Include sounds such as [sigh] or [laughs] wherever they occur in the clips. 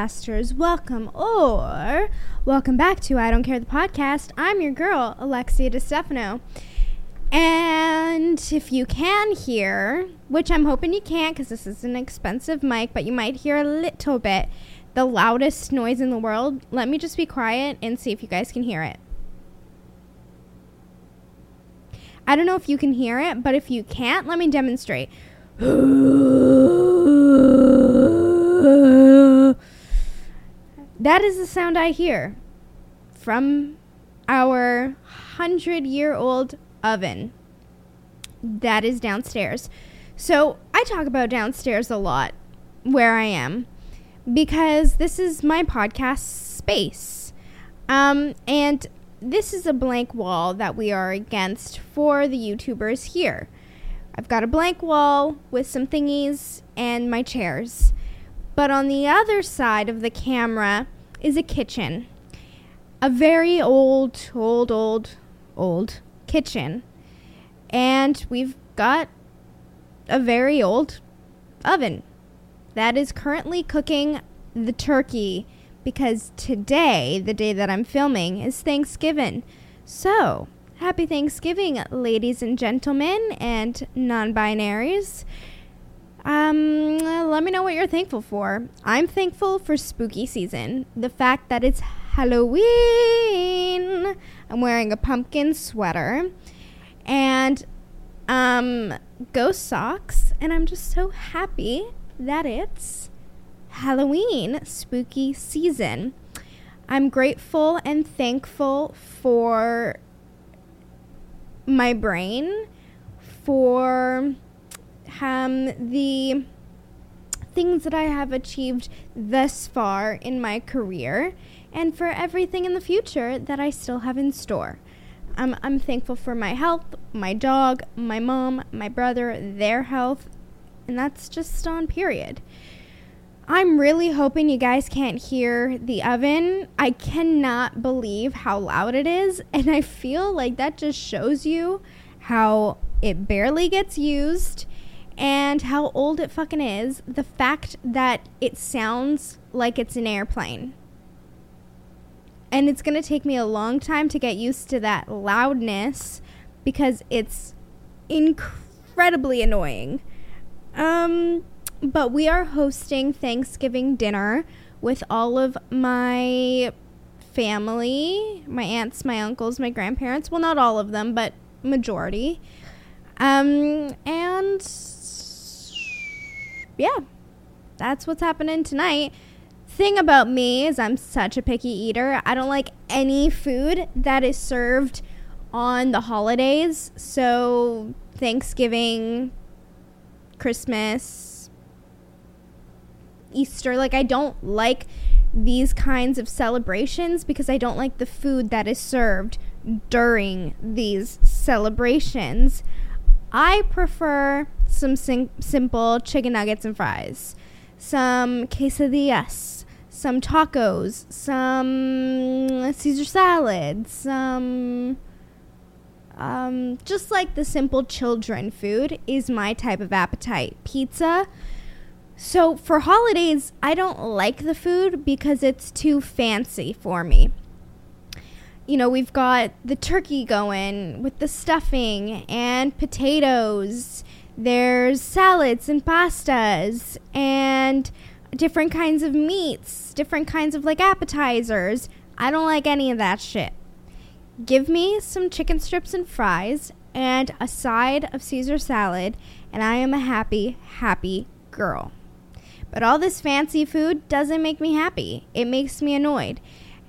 podcasters, welcome or welcome back to I Don't Care the Podcast. I'm your girl, Alexia DeStefano. And if you can hear, which I'm hoping you can't because this is an expensive mic, but you might hear a little bit the loudest noise in the world, let me just be quiet and see if you guys can hear it. I don't know if you can hear it, but if you can't, let me demonstrate. [gasps] [laughs] that is the sound I hear from our hundred year old oven that is downstairs. So I talk about downstairs a lot where I am because this is my podcast space. Um, and this is a blank wall that we are against for the YouTubers here. I've got a blank wall with some thingies and my chairs. But on the other side of the camera is a kitchen. A very old, old, old, old kitchen. And we've got a very old oven that is currently cooking the turkey because today, the day that I'm filming, is Thanksgiving. So, happy Thanksgiving, ladies and gentlemen, and non binaries. Um, let me know what you're thankful for. I'm thankful for spooky season. The fact that it's Halloween. I'm wearing a pumpkin sweater and um ghost socks and I'm just so happy that it's Halloween spooky season. I'm grateful and thankful for my brain, for um, the things that I have achieved thus far in my career, and for everything in the future that I still have in store. I'm, I'm thankful for my health, my dog, my mom, my brother, their health, and that's just on period. I'm really hoping you guys can't hear the oven. I cannot believe how loud it is, [laughs] and I feel like that just shows you how it barely gets used and how old it fucking is. The fact that it sounds like it's an airplane. And it's going to take me a long time to get used to that loudness because it's incredibly annoying. Um, but we are hosting Thanksgiving dinner with all of my family, my aunts, my uncles, my grandparents. Well, not all of them, but majority. Um, and yeah, that's what's happening tonight. Thing about me is I'm such a picky eater. I don't like any food that is served on the holidays. So, Thanksgiving, Christmas, Easter, like, I don't like these kinds of celebrations because I don't like the food that is served during these celebrations. I prefer some sim- simple chicken nuggets and fries, some quesadillas, some tacos, some Caesar salad, some um, just like the simple children food is my type of appetite. Pizza. So for holidays, I don't like the food because it's too fancy for me you know, we've got the turkey going with the stuffing and potatoes. There's salads and pastas and different kinds of meats, different kinds of like appetizers. I don't like any of that shit. Give me some chicken strips and fries and a side of Caesar salad, and I am a happy, happy girl. But all this fancy food doesn't make me happy. It makes me annoyed.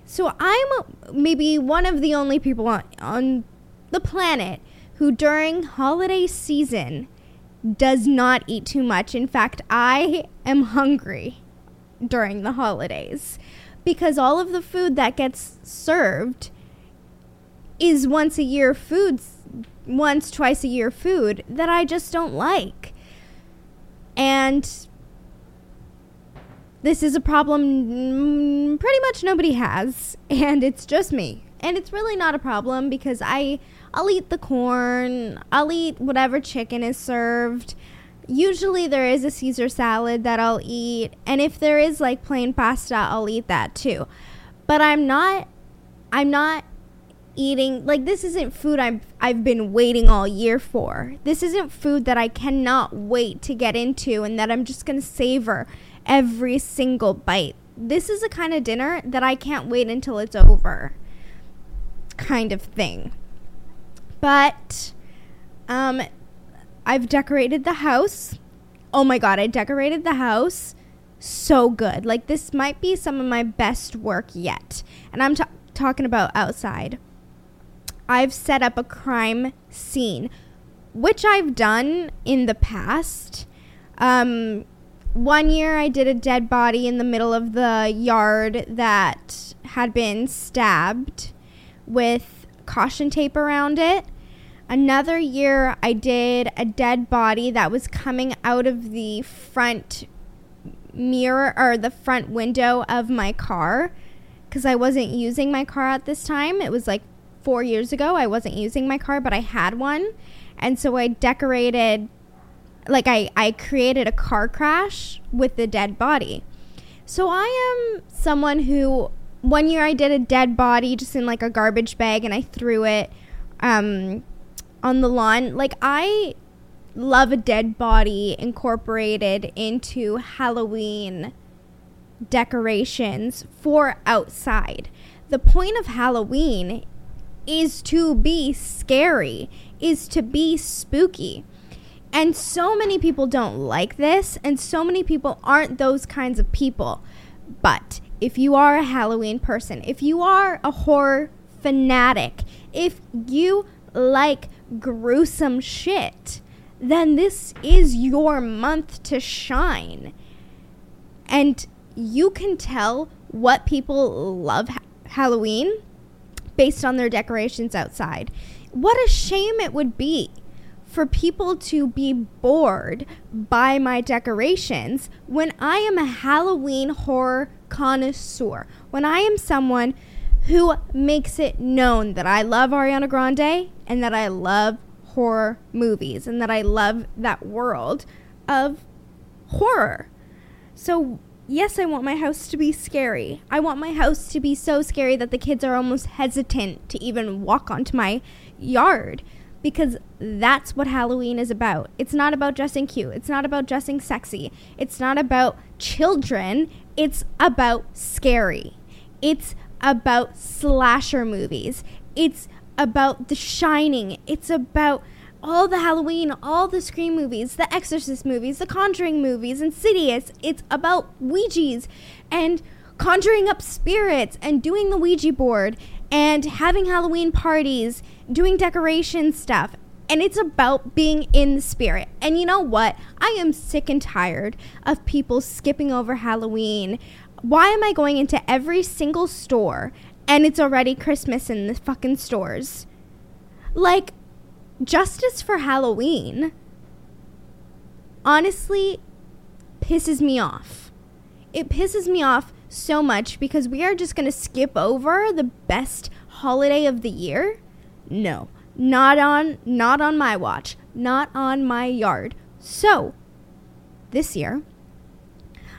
So I'm maybe one of the only people on, on the planet who during holiday season does not eat too much. In fact, I am hungry during the holidays because all of the food that gets served is once a year foods, once, twice a year food that I just don't like. And this is a problem pretty much nobody has, [laughs] and it's just me. And it's really not a problem because I I'll eat the corn, I'll eat whatever chicken is served. usually there is a Caesar salad that I'll eat, and if there is like plain pasta, I'll eat that too. But I'm not I'm not eating like this isn't food I've I've been waiting all year for. This isn't food that I cannot wait to get into and that I'm just going to savor every single bite. This is a kind of dinner that I can't wait until it's over. Kind of thing. But um I've decorated the house. Oh my god, I decorated the house so good. Like this might be some of my best work yet. And I'm ta- talking about outside. I've set up a crime scene, which I've done in the past. Um, one year I did a dead body in the middle of the yard that had been stabbed with caution tape around it. Another year I did a dead body that was coming out of the front mirror or the front window of my car because I wasn't using my car at this time. It was like four years ago. I wasn't using my car, but I had one. And so I decorated, like, I, I created a car crash with the dead body. So I am someone who, one year I did a dead body just in like a garbage bag and I threw it um, on the lawn. Like, I love a dead body incorporated into Halloween decorations for outside. The point of Halloween is to be scary, is to be spooky. And so many people don't like this, and so many people aren't those kinds of people. But if you are a Halloween person, if you are a horror fanatic, if you like gruesome shit, then this is your month to shine. And you can tell what people love ha- Halloween based on their decorations outside. What a shame it would be for people to be bored by my decorations when I am a Halloween horror connoisseur. When I am someone who makes it known that I love Ariana Grande and that I love horror movies and that I love that world of horror. So, yes, I want my house to be scary. I want my house to be so scary that the kids are almost hesitant to even walk onto my yard because that's what Halloween is about. It's not about dressing cute, it's not about dressing sexy, it's not about children, it's about scary. It's about slasher movies. It's about The Shining. It's about all the Halloween, all the Scream movies, the Exorcist movies, the Conjuring movies, Insidious. It's about Ouija's and conjuring up spirits and doing the Ouija board and having Halloween parties, doing decoration stuff. And it's about being in the spirit. And you know what? I am sick and tired of people skipping over Halloween. Why am I going into every single store and it's already Christmas in the fucking stores. Like, justice for Halloween honestly pisses me off. It pisses me off so much because we are just going to skip over the best holiday of the year. No, not on not on my watch, not on my yard. So, this year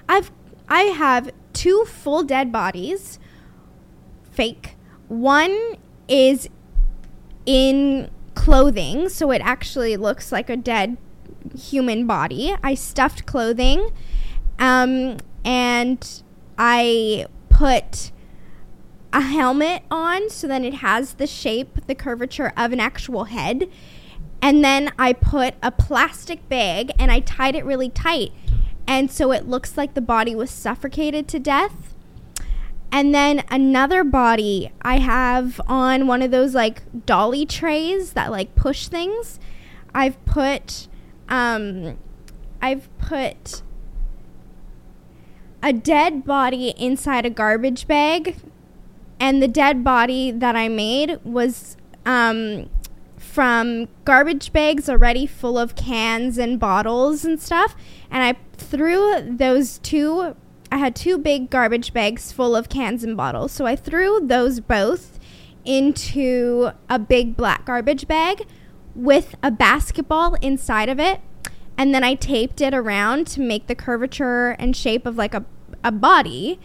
I've I have two full dead bodies fake. One is in clothing, so it actually looks like a dead human body. I stuffed clothing, um, and I put a helmet on so then it has the shape, the curvature of an actual head. And then I put a plastic bag and I tied it really tight. And so it looks like the body was suffocated to death and then another body I have on one of those like dolly trays that like push things. I've put um I've put a dead body inside a garbage bag and the dead body that I made was um from garbage bags already full of cans and bottles and stuff and I threw those two I had two big garbage bags full of cans and bottles. So I threw those both into a big black garbage bag with a basketball inside of it. And then I taped it around to make the curvature and shape of like a, a body.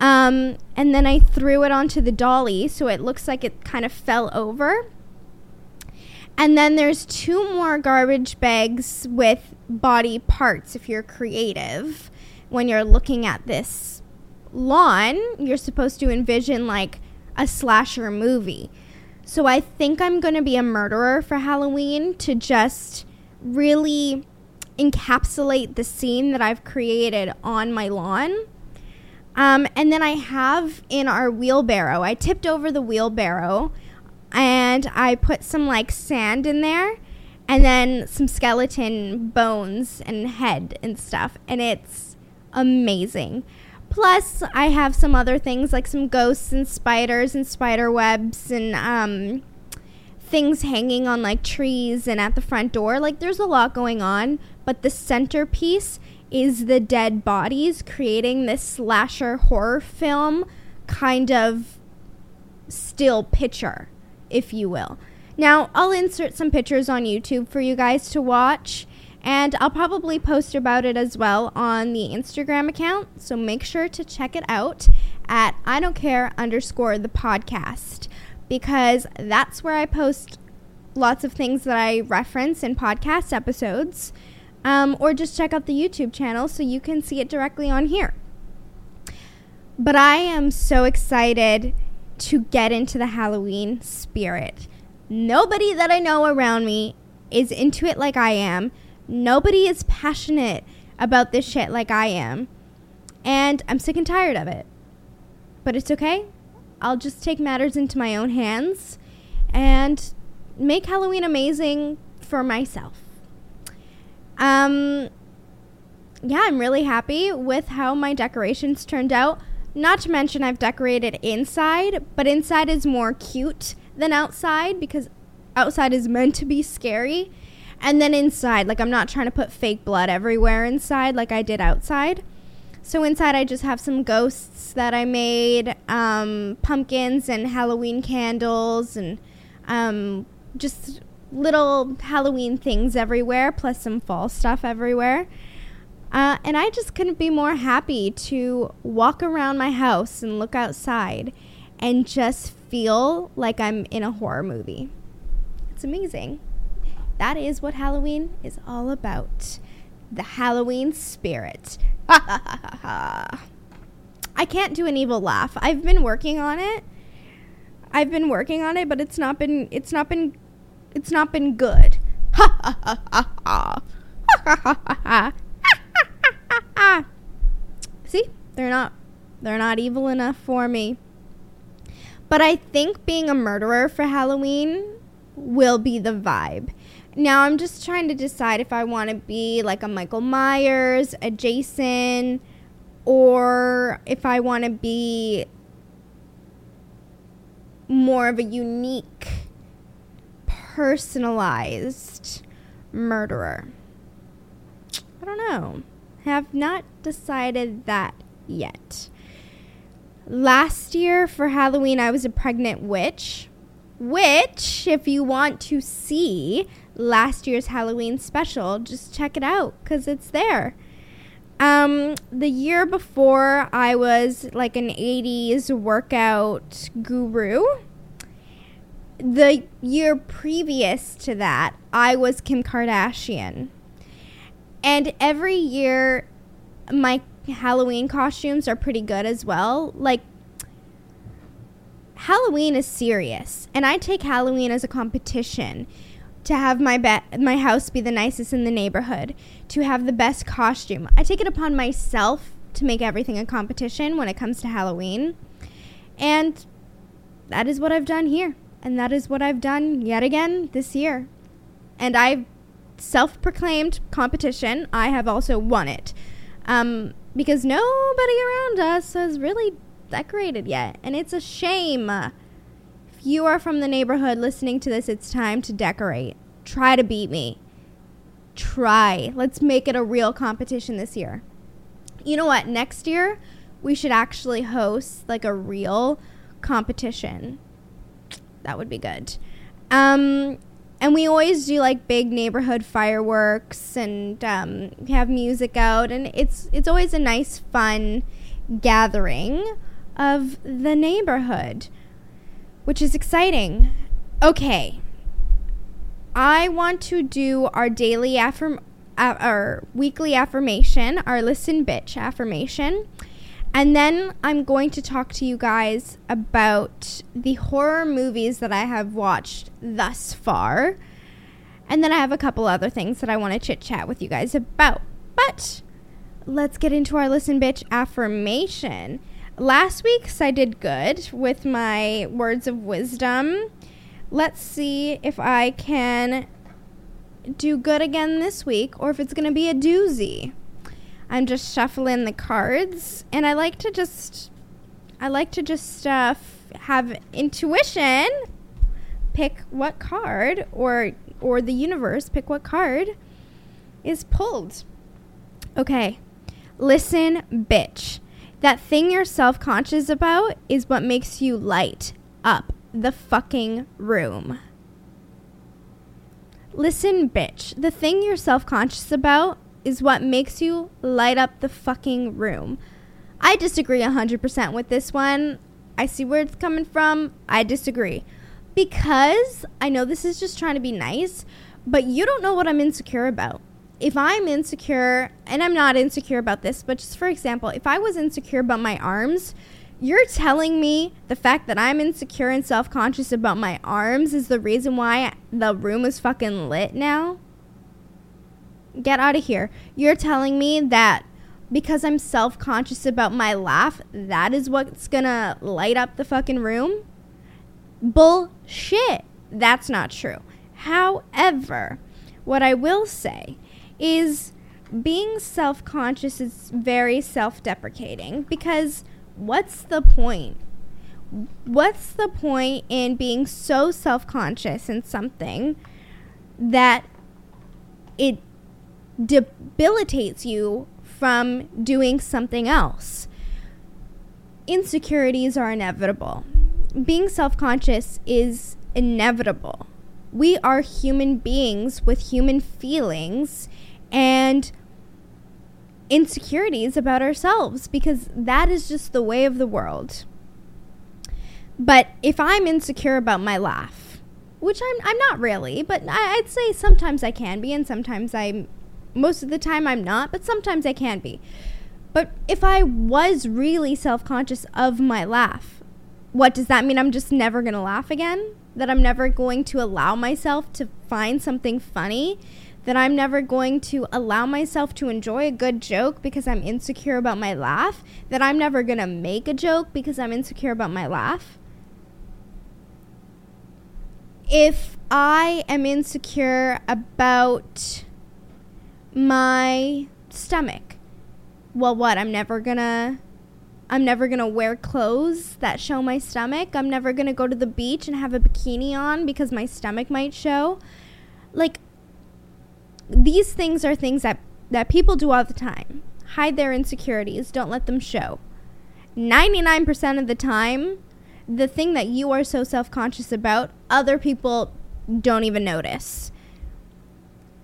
Um, and then I threw it onto the dolly so it looks like it kind of fell over. And then there's two more garbage bags with body parts if you're creative. When you're looking at this lawn, you're supposed to envision like a slasher movie. So I think I'm going to be a murderer for Halloween to just really encapsulate the scene that I've created on my lawn. Um, and then I have in our wheelbarrow, I tipped over the wheelbarrow and I put some like sand in there and then some skeleton bones and head and stuff. And it's amazing. Plus, I have some other things like some ghosts and spiders and spider webs and um, things hanging on like trees and at the front door. Like, there's a lot going on, but the centerpiece is the dead bodies, creating this slasher horror film kind of still picture, if you will. Now, I'll insert some pictures on YouTube for you guys to watch, and I'll probably post about it as well on the Instagram account. So make sure to check it out at I don't care underscore the podcast because that's where I post lots of things that I reference in podcast episodes. Um, or just check out the YouTube channel so you can see it directly on here. But I am so excited to get into the Halloween spirit. Nobody that I know around me is into it like I am. Nobody is passionate about this shit like I am. And I'm sick and tired of it. But it's okay. I'll just take matters into my own hands and make Halloween amazing for myself. Um, yeah, I'm really happy with how my decorations turned out. Not to mention, I've decorated inside, but inside is more cute than outside because outside is meant to be scary. And then inside, like, I'm not trying to put fake blood everywhere inside like I did outside. So inside, I just have some ghosts that I made, um, pumpkins and Halloween candles, and um, just little Halloween things everywhere, plus some fall stuff everywhere. Uh, and I just couldn't be more happy to walk around my house and look outside and just feel like I'm in a horror movie. It's amazing. That is what Halloween is all about the Halloween spirit. [laughs] I can't do an evil laugh. I've been working on it. I've been working on it, but it's not been it's not been it's not been good. Ha ha ha ha ha. Ha ha ha ha. See? They're not they're not evil enough for me. But I think being a murderer for Halloween will be the vibe. Now I'm just trying to decide if I want to be like a Michael Myers, a Jason, or if I want to be more of a unique, personalized murderer. I don't know have not decided that yet. Last year for Halloween, I was a pregnant witch, which, if you want to see last year's Halloween special, just check it out because it's there. Um, the year before, I was like an 80s workout guru. The year previous to that, I was Kim Kardashian. And every year, my Halloween costumes are pretty good as well. Like, Halloween is serious, and I take Halloween as a competition to have my be- my house be the nicest in the neighborhood, to have the best costume. I take it upon myself to make everything a competition when it comes to Halloween. And that is what I've done here, and that is what I've done yet again this year. And I've self proclaimed competition, I have also won it. Um, because nobody around us has really decorated yet. And it's a shame. If you are from the neighborhood listening to this, it's time to decorate. Try to beat me. Try. Let's make it a real competition this year. You know what? Next year, we should actually host like a real competition. That would be good. Um, And we always do like big neighborhood fireworks and um, have music out, and it's it's always a nice, fun gathering of the neighborhood, which is exciting. Okay, I want to do our daily affirm, uh, our weekly affirmation, our listen bitch affirmation. And then I'm going to talk to you guys about the horror movies that I have watched thus far. And then I have a couple other things that I want to chit chat with you guys about. But let's get into our listen bitch affirmation. Last week's I did good with my words of wisdom. Let's see if I can do good again this week or if it's going to be a doozy. I'm just shuffling the cards, and I like to just, I like to just uh, have intuition. Pick what card, or or the universe pick what card is pulled. Okay, listen, bitch. That thing you're self conscious about is what makes you light up the fucking room. Listen, bitch. The thing you're self conscious about is what makes you light up the fucking room. I disagree 100% with this one. I see where it's coming from. I disagree. Because I know this is just trying to be nice, but you don't know what I'm insecure about. If I'm insecure, and I'm not insecure about this, but just for example, if I was insecure about my arms, you're telling me the fact that I'm insecure and self conscious about my arms is the reason why the room is fucking lit now? Get out of here. You're telling me that because I'm self conscious about my laugh, that is what's gonna light up the fucking room? Bullshit. That's not true. However, what I will say is being self conscious is very self deprecating because what's the point? What's the point in being so self conscious in something that it debilitates you from doing something else. Insecurities are inevitable. Being self conscious is inevitable. We are human beings with human feelings and insecurities about ourselves because that is just the way of the world. But if I'm insecure about my laugh, which I'm, I'm not really, but I, would say sometimes I can be and sometimes I most of the time I'm not, but sometimes I can be. But if I was really self conscious of my laugh, what does that mean? I'm just never going to laugh again? That I'm never going to allow myself to find something funny? That I'm never going to allow myself to enjoy a good joke because I'm insecure about my laugh? That I'm never going to make a joke because I'm insecure about my laugh? If I am insecure about my stomach. Well, what? I'm never gonna. I'm never gonna wear clothes that show my stomach. I'm never gonna go to the beach and have a bikini on because my stomach might show. Like, these things are things that, that people do all the time. Hide their insecurities, don't let them show. 99% of the time, the thing that you are so self conscious about, other people don't even notice.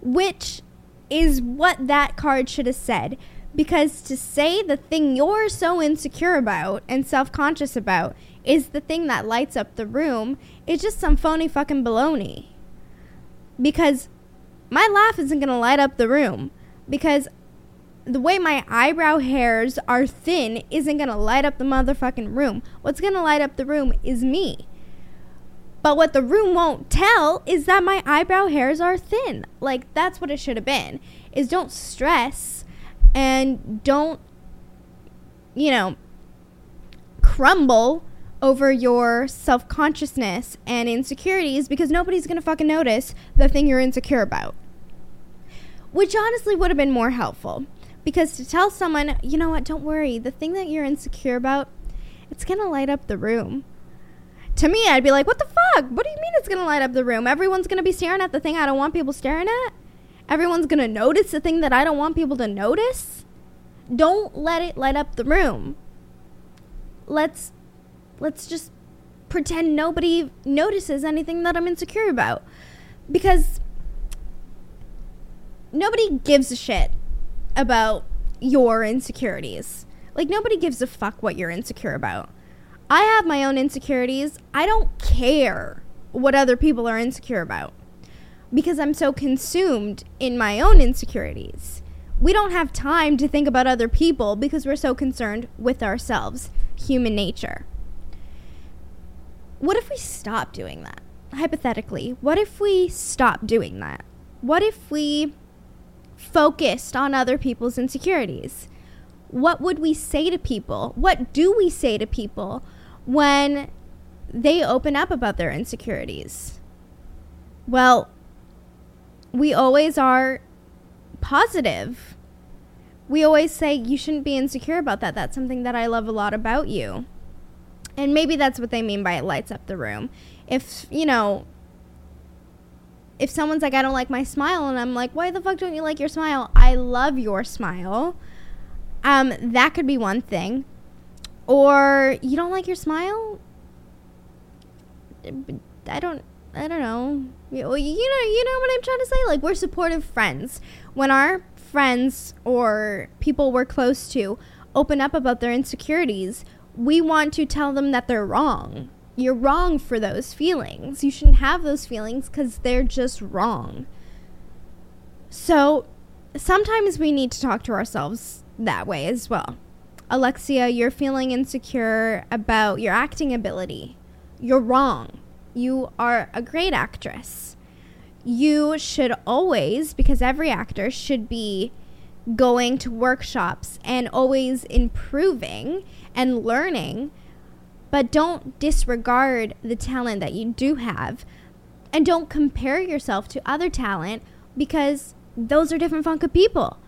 Which is what that card should have said. Because to say the thing you're so insecure about and self conscious about is the thing that lights up the room is just some phony fucking baloney. Because my laugh isn't to light up the room. Because the way my eyebrow hairs are thin isn't to light up the motherfucking room. What's to light up the room is me. But what the room won't tell is that my eyebrow hairs are thin. Like that's what it should have been. Is don't stress and don't you know crumble over your self-consciousness and insecurities because nobody's going to fucking notice the thing you're insecure about. Which honestly would have been more helpful because to tell someone, you know what, don't worry, the thing that you're insecure about, it's going to light up the room to me, I'd be like, what the fuck? What do you mean it's going to light up the room? Everyone's going to be staring at the thing I don't want people staring at? Everyone's going to notice the thing that I don't want people to notice? Don't let it light up the room. Let's let's just pretend nobody notices anything that I'm insecure about. because nobody gives a shit about your insecurities. Like, nobody gives a fuck what you're insecure about. I have my own insecurities. I don't care what other people are insecure about because I'm so consumed in my own insecurities. We don't have time to think about other people because we're so concerned with ourselves, human nature. What if we stop doing that? Hypothetically, what if we stop doing that? What if we focused on other people's insecurities? What would we say to people? What do we say to people when they open up about their insecurities? Well, we always are positive. We always say, you shouldn't be insecure about that. That's something that I love a lot about you. And maybe that's what they mean by it lights up the room. If, you know, if someone's like, I don't like my smile, and I'm like, why the fuck don't you like your smile? I love your smile. Um, that could be one thing. Or you don't like your smile? Eh, I don't I don't know. You know, you know what I'm trying to say? Like we're supportive friends. When our friends or people we're close to open up about their insecurities, we want to tell them that they're wrong. You're wrong for those feelings. You shouldn't have those feelings cuz they're just wrong. So, sometimes we need to talk to ourselves that way as well. Alexia, you're feeling insecure about your acting ability. You're wrong you are a great actress. You should always, because every actor should be going to workshops and always improving and learning, but don't disregard the talent that you do have. And don't compare yourself to other talent because those are different funk of people.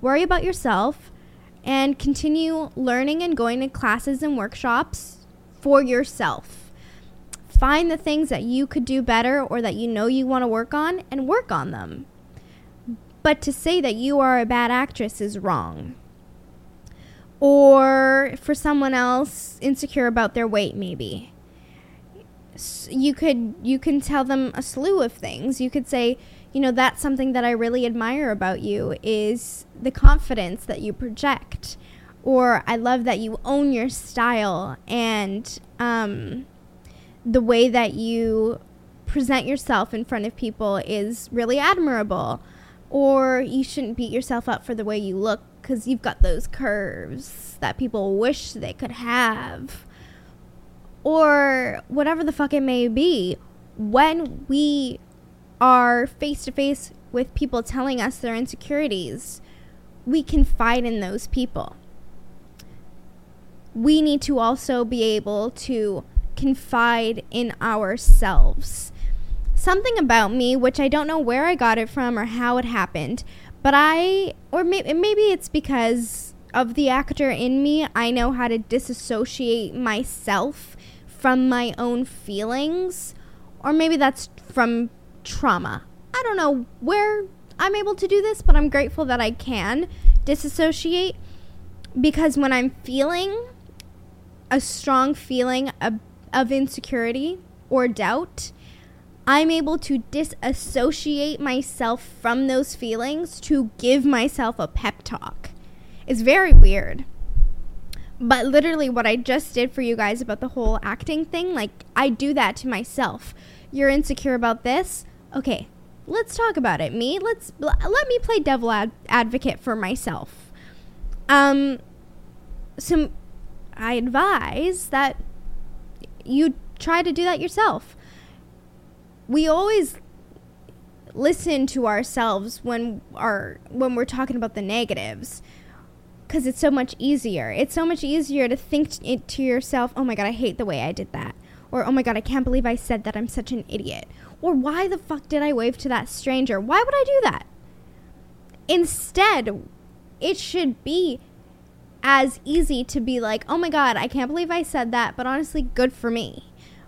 Worry about yourself and continue learning and going to classes and workshops for yourself find the things that you could do better or that you know you want to work on and work on them. But to say that you are a bad actress is wrong. Or for someone else insecure about their weight maybe. You could you can tell them a slew of things. You could say, you know, that's something that I really admire about you is the confidence that you project. Or I love that you own your style and um, the way that you present yourself in front of people is really admirable. Or you shouldn't beat yourself up for the way you look because you've got those curves that people wish they could have. Or whatever the fuck it may be. When we are face to face with people telling us their insecurities, we confide in those people. We need to also be able to confide in ourselves. Something about me, which I don't know where I got it from or how it happened, but I, or may, maybe it's because of the actor in me, I know how to disassociate myself from my own feelings, or maybe that's from trauma. I don't know where I'm able to do this, but I'm grateful that I can disassociate because when I'm feeling a strong feeling about of insecurity or doubt, I'm able to disassociate myself from those feelings to give myself a pep talk. It's very weird. But literally, what I just did for you guys about the whole acting thing, like, I do that to myself. You're insecure about this? Okay, let's talk about it. Me, let's let me play devil ad- advocate for myself. Um, so I advise that you try to do that yourself. We always listen to ourselves when our when we're talking about the negatives because it's so much easier. It's so much easier to think t- to yourself, "Oh my god, I hate the way I did that." Or, "Oh my god, I can't believe I said that. I'm such an idiot." Or, "Why the fuck did I wave to that stranger? Why would I do that?" Instead, it should be as easy to be like, oh my God, I can't believe I said that, but honestly, good for me.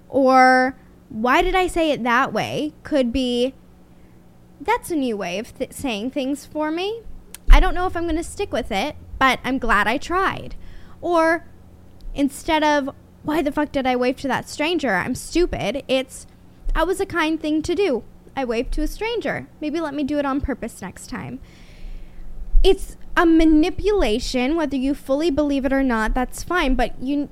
Or, why did I say it that way? Could be, that's a new way of th- saying things for me. I don't know if I'm going to stick with it, but I'm glad I tried. Or, instead of, why the fuck did I wave to that stranger? I'm stupid. It's, that was a kind thing to do. I waved to a stranger. Maybe let me do it on purpose next time. It's a manipulation, whether you fully believe it or not, that's fine. But you,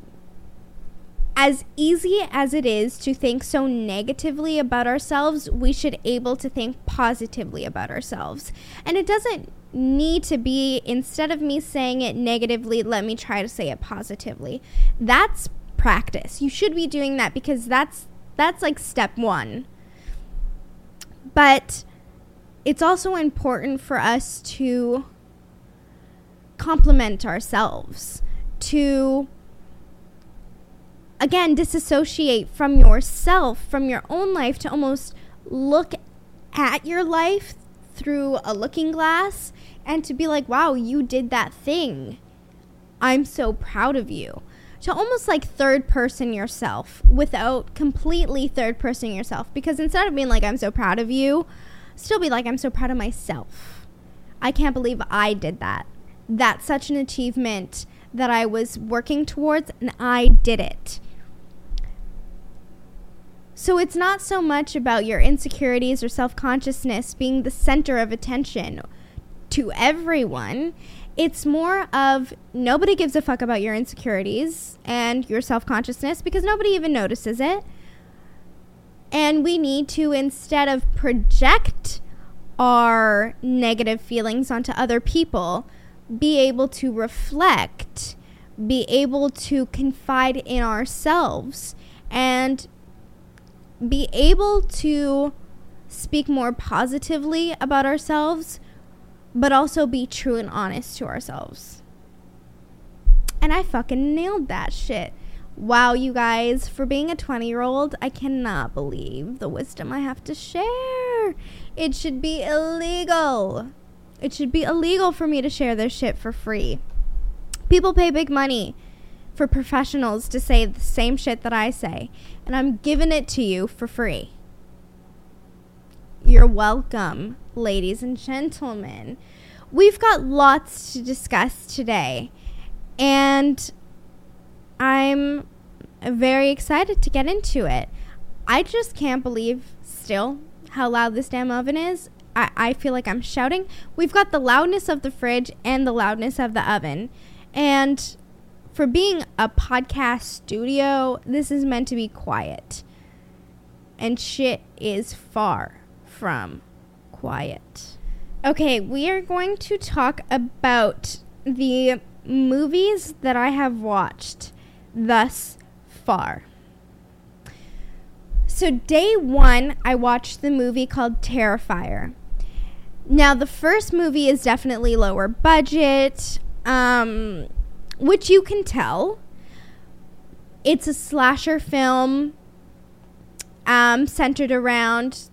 as easy as it is to think so negatively about ourselves, we should able to think positively about ourselves. And it doesn't need to be instead of me saying it negatively, let me try to say it positively. That's practice. You should be doing that because that's that's like step 1. But it's also important for us to compliment ourselves, to again disassociate from yourself, from your own life, to almost look at your life through a looking glass and to be like, wow, you did that thing. I'm so proud of you. To almost like third person yourself without completely third person yourself. Because instead of being like, I'm so proud of you, still be like, I'm so proud of myself. I can't believe I did that. That's such an achievement that I was working towards, and I did it. So it's not so much about your insecurities or self consciousness being the center of attention to everyone. It's more of nobody gives a fuck about your insecurities and your self consciousness because nobody even notices it. And we need to, instead of project our negative feelings onto other people, be able to reflect, be able to confide in ourselves, and be able to speak more positively about ourselves, but also be true and honest to ourselves. And I fucking nailed that shit. Wow, you guys, for being a 20 year old, I cannot believe the wisdom I have to share. It should be illegal. It should be illegal for me to share this shit for free. People pay big money for professionals to say the same shit that I say, and I'm giving it to you for free. You're welcome, ladies and gentlemen. We've got lots to discuss today, and I'm very excited to get into it. I just can't believe still how loud this damn oven is. I, I feel like I'm shouting. We've got the loudness of the fridge and the loudness of the oven. And for being a podcast studio, this is meant to be quiet. And shit is far from quiet. Okay, we are going to talk about the movies that I have watched thus far. So, day one, I watched the movie called Terrifier. Now, the first movie is definitely lower budget. Um, which you can tell. It's a slasher film um, centered around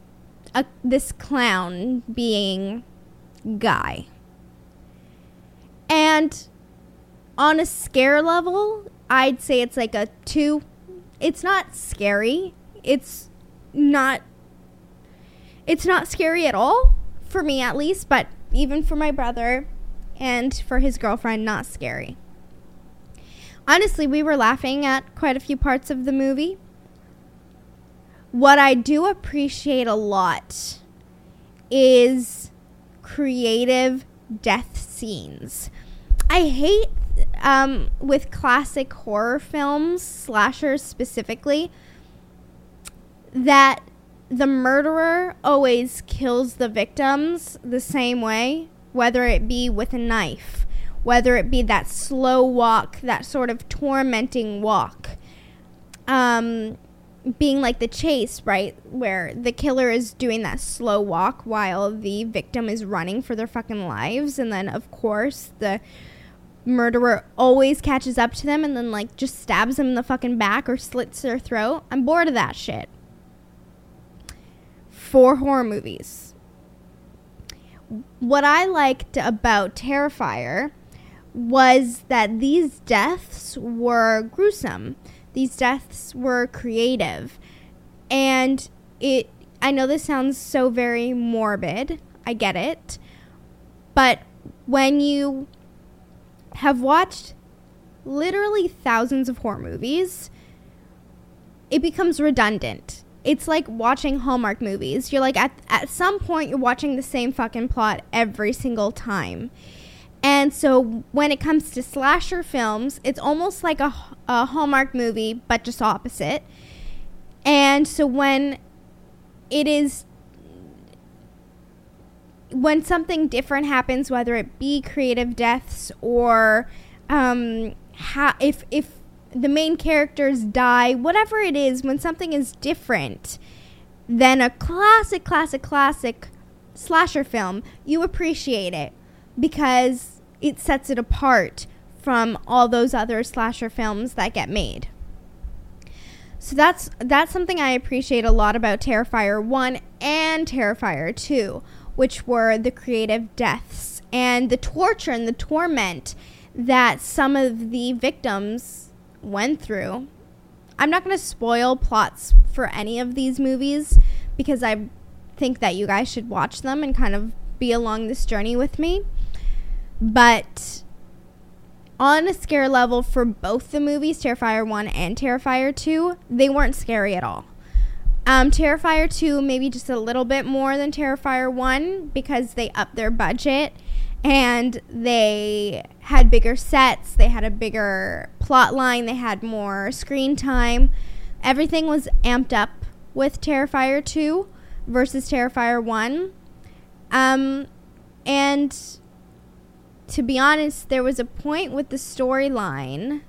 a, this clown being Guy. And on a scare level, I'd say it's like a two. It's not scary. It's not. It's not scary at all, for me at least, but even for my brother and for his girlfriend, not scary honestly, we were laughing at quite a few parts of the movie. What I do appreciate a lot is creative death scenes. I hate um, with classic horror films, slashers specifically, that the murderer always kills the victims the same way, whether it be with a knife whether it be that slow walk, that sort of tormenting walk. Um, being like the chase, right? Where the killer is doing that slow walk while the victim is running for their fucking lives. And then, of course, the murderer always catches up to them and then, like, just stabs them in the fucking back or slits their throat. I'm bored of that shit. For horror movies. What I liked about Terrifier was that these deaths were gruesome. These deaths were creative. And it I know this sounds so very morbid. I get it. But when you have watched literally thousands of horror movies, it becomes redundant. it's like watching Hallmark movies. You're like at at some point you're watching the same fucking plot every single time. And so when it comes to slasher films, it's almost like a, a Hallmark movie, but just opposite. And so when it is when something different happens, whether it be creative deaths or um, ha- if if the main characters die, whatever it is, when something is different than a classic, classic, classic slasher film, you appreciate it because it sets it apart from all those other slasher films that get made. So that's that's something I appreciate a lot about Terrifier 1 and Terrifier 2, which were the creative deaths and the torture and the torment that some of the victims went through. I'm not going to spoil plots for any of these movies because I think that you guys should watch them and kind of be along this journey with me. But on a scare level for both the movies, Terrifier 1 and Terrifier 2, they weren't scary at all. Um, Terrifier 2, maybe just a little bit more than Terrifier 1 because they upped their budget and they had bigger sets, they had a bigger plot line, they had more screen time. Everything was amped up with Terrifier 2 versus Terrifier 1. Um, and to be honest, there was a point with the storyline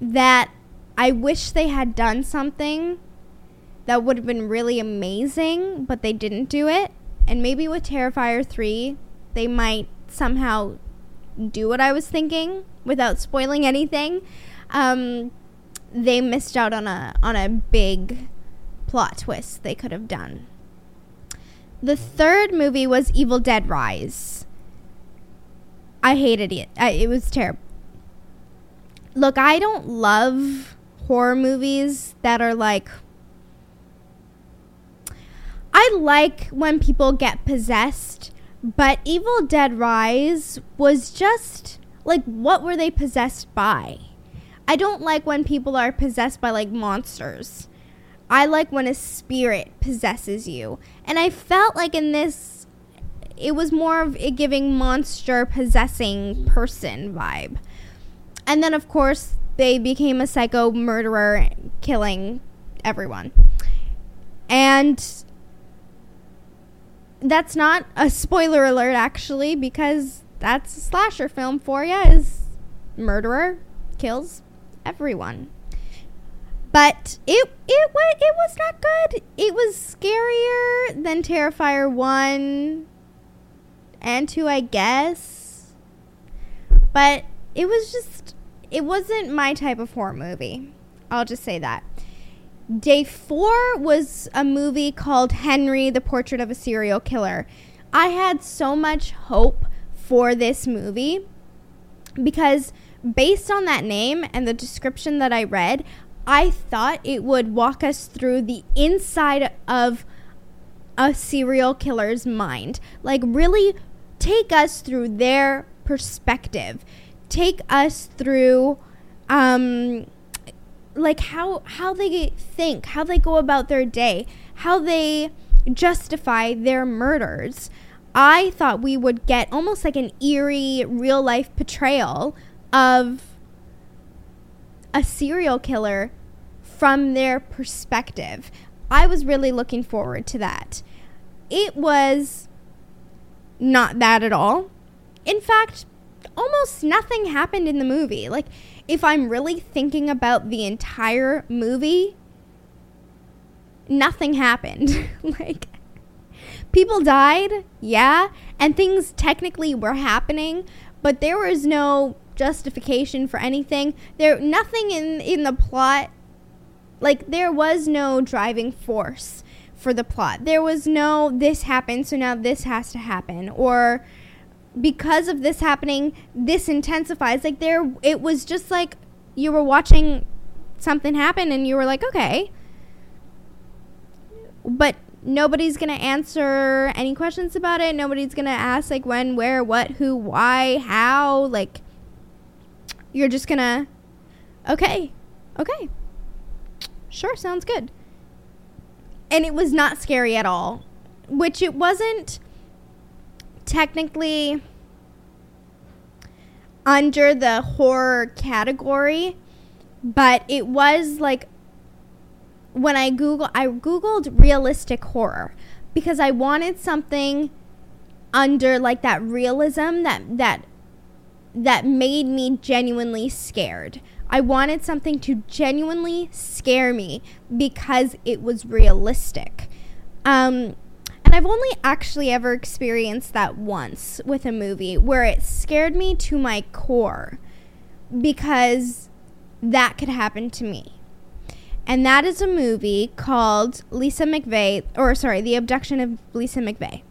that I wish they had done something that would have been really amazing, but they didn't do it. And maybe with Terrifier 3, they might somehow do what I was thinking without spoiling anything. Um, they missed out on a on a big plot twist they could have done. The third movie was Evil Dead Rise. I hated it. I, it was terrible. Look, I don't love horror movies that are like. I like when people get possessed, but Evil Dead Rise was just like, what were they possessed by? I don't like when people are possessed by like monsters. I like when a spirit possesses you. And I felt like in this, it was more of a giving monster possessing person vibe. And then, of course, they became a psycho murderer killing everyone. And that's not a spoiler alert, actually, because that's a slasher film for you is murderer kills everyone. But it it it was not good. It was scarier than Terrifier 1 and 2, I guess. But it was just it wasn't my type of horror movie. I'll just say that. Day 4 was a movie called Henry the Portrait of a Serial Killer. I had so much hope for this movie because based on that name and the description that I read, I thought it would walk us through the inside of a serial killer's mind. Like, really take us through their perspective. Take us through, um, like how how they think, how they go about their day, how they justify their murders. I thought we would get almost like an eerie real life portrayal of a serial killer from their perspective. I was really looking forward to that. It was not that at all. In fact, almost nothing happened in the movie. Like, if I'm really thinking about the entire movie, nothing happened. [laughs] like, people died, yeah, and things technically were happening, but there was no justification for anything. There nothing in in the plot like there was no driving force for the plot. There was no this happened so now this has to happen or because of this happening this intensifies. Like there it was just like you were watching something happen and you were like okay. But nobody's gonna answer any questions about it. Nobody's gonna ask like when where what who why how. Like you're just gonna, okay, okay, Sure, sounds good. And it was not scary at all, which it wasn't technically under the horror category, but it was like when I Google I googled realistic horror because I wanted something under like that realism that that that made me genuinely scared. I wanted something to genuinely scare me because it was realistic. Um, and I've only actually ever experienced that once with a movie where it scared me to my core because that could happen to me. And that is a movie called Lisa McVey, or sorry, The Abduction of Lisa McVey,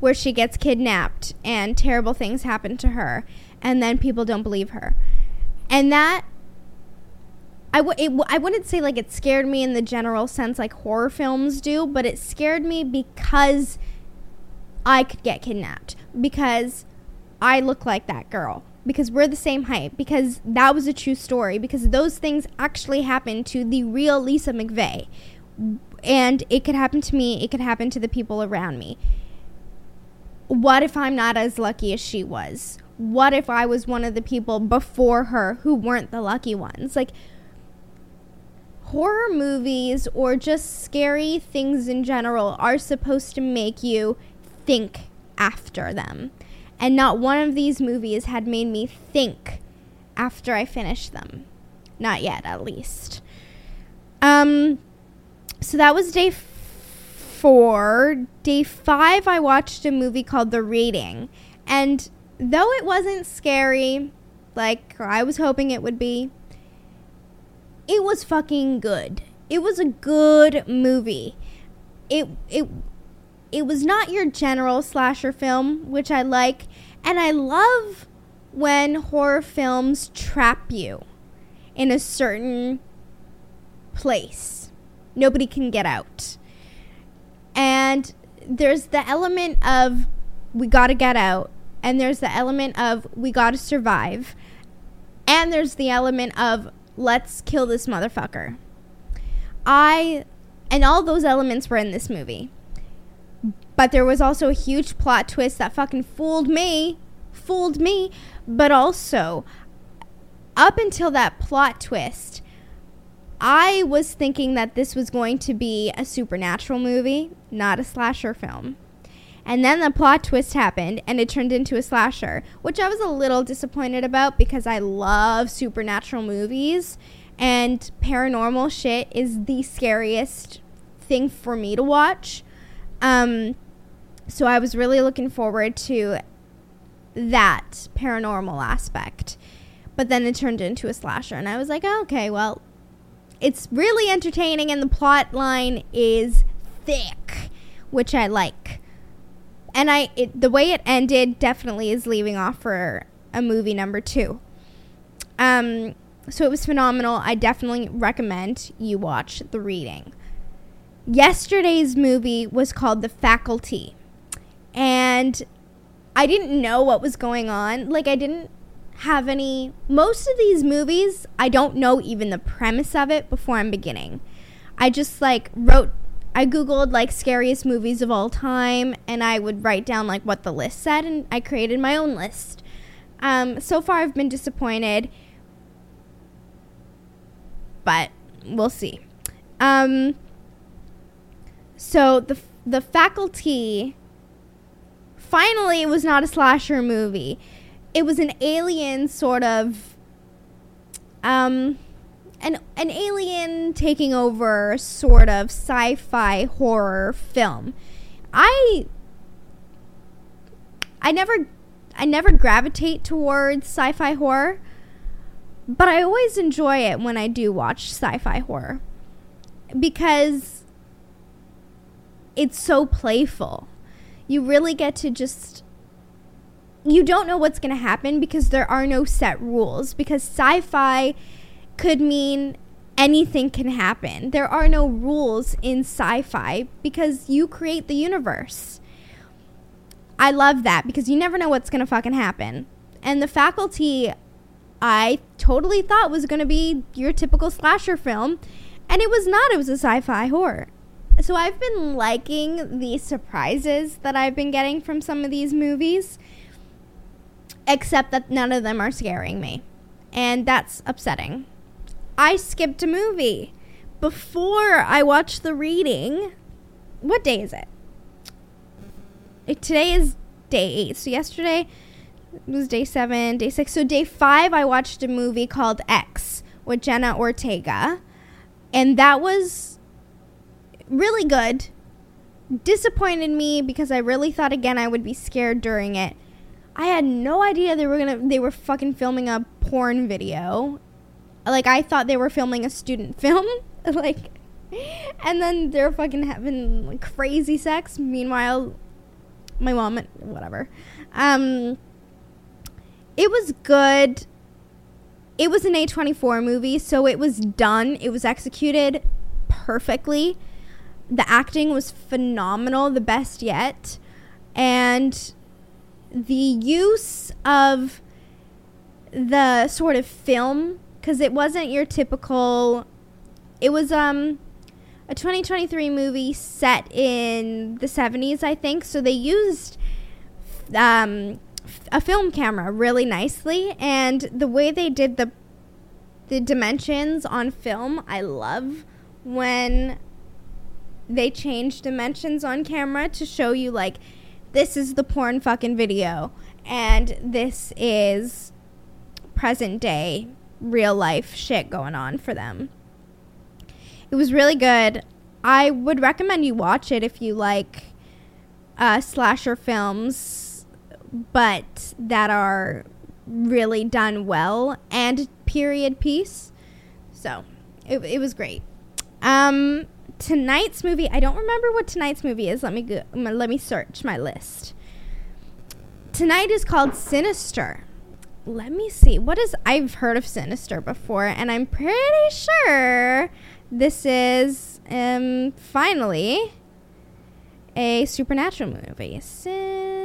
where she gets kidnapped and terrible things happen to her, and then people don't believe her. And that I w- it w- I wouldn't say like it scared me in the general sense like horror films do, but it scared me because I could get kidnapped because I look like that girl because we're the same height because that was a true story because those things actually happened to the real Lisa McVey. And it could happen to me it could happen to the people around me. What if I'm not as lucky as she was what if I was one of the people before her who weren't the lucky ones like horror movies or just scary things in general are supposed to make you think after them. And not one of these movies had made me think after I finished them. Not yet, at least. Um, so that was day four. Day five, I watched a movie called The Reading. And though it wasn't scary, like I was hoping it would be, it was fucking good. It was a good movie. It it it was not your general slasher film, which I like, and I love when horror films trap you in a certain place. Nobody can get out. And there's the element of we got to get out, and there's the element of we got to survive. And there's the element of let's kill this motherfucker. I, and all those elements were in this movie. But there was also a huge plot twist that fucking fooled me. Fooled me. But also, up until that plot twist, I was thinking that this was going to be a supernatural movie, not a slasher film. And then the plot twist happened and it turned into a slasher, which I was a little disappointed about because I love supernatural movies and paranormal shit is the scariest thing for me to watch. Um, so I was really looking forward to that paranormal aspect. But then it turned into a slasher and I was like, oh, okay, well, it's really entertaining and the plot line is thick, which I like and I it, the way it ended definitely is leaving off for a movie number two. Um, so it was phenomenal. I definitely recommend you watch The Reading. Yesterday's movie was called The Faculty, and I didn't know what was going on. Like I didn't have any. Most of these movies, I don't know even the premise of it before I'm beginning. I just like wrote I googled like scariest movies of all time and I would write down like what the list said and I created my own list. Um, so far I've been disappointed, but we'll see. Um, so the the faculty finally it was not a slasher movie. It was an alien sort of um an an alien taking over sort of sci-fi horror film. I I never I never gravitate towards sci-fi horror, but I always enjoy it when I do watch sci-fi horror because it's so playful. You really get to just you don't know what's going to happen because there are no set rules because sci-fi could mean anything can happen. There are no rules in sci fi because you create the universe. I love that because you never know what's going to fucking happen. And the faculty, I totally thought was going to be your typical slasher film. And it was not, it was a sci fi horror. So I've been liking the surprises that I've been getting from some of these movies, except that none of them are scaring me. And that's upsetting. I skipped a movie before I watched the reading. What day is it? it today is day eight. So yesterday was day seven, day six. So day five, I watched a movie called X with Jenna Ortega, and that was really good. Disappointed me because I really thought again I would be scared during it. I had no idea they were gonna they were fucking filming a porn video. Like I thought they were filming a student film. [laughs] like and then they're fucking having like, crazy sex. Meanwhile, my mom, whatever. Um, it was good. It was an A24 movie, so it was done. It was executed perfectly. The acting was phenomenal, the best yet. And the use of the sort of film, because it wasn't your typical. It was, um, a 2023 movie set in the 70s, I think. So they used um, a film camera really nicely, and the way they did the the dimensions on film, I love when they change dimensions on camera to show you like this is the porn fucking video and this is present day real life shit going on for them. It was really good. I would recommend you watch it if you like uh, slasher films, but that are really done well and period piece. So it, it was great. Um, tonight's movie, I don't remember what tonight's movie is. Let me go, let me search my list. Tonight is called Sinister. Let me see. What is I've heard of Sinister before and I'm pretty sure this is um, finally a supernatural movie. Sinister.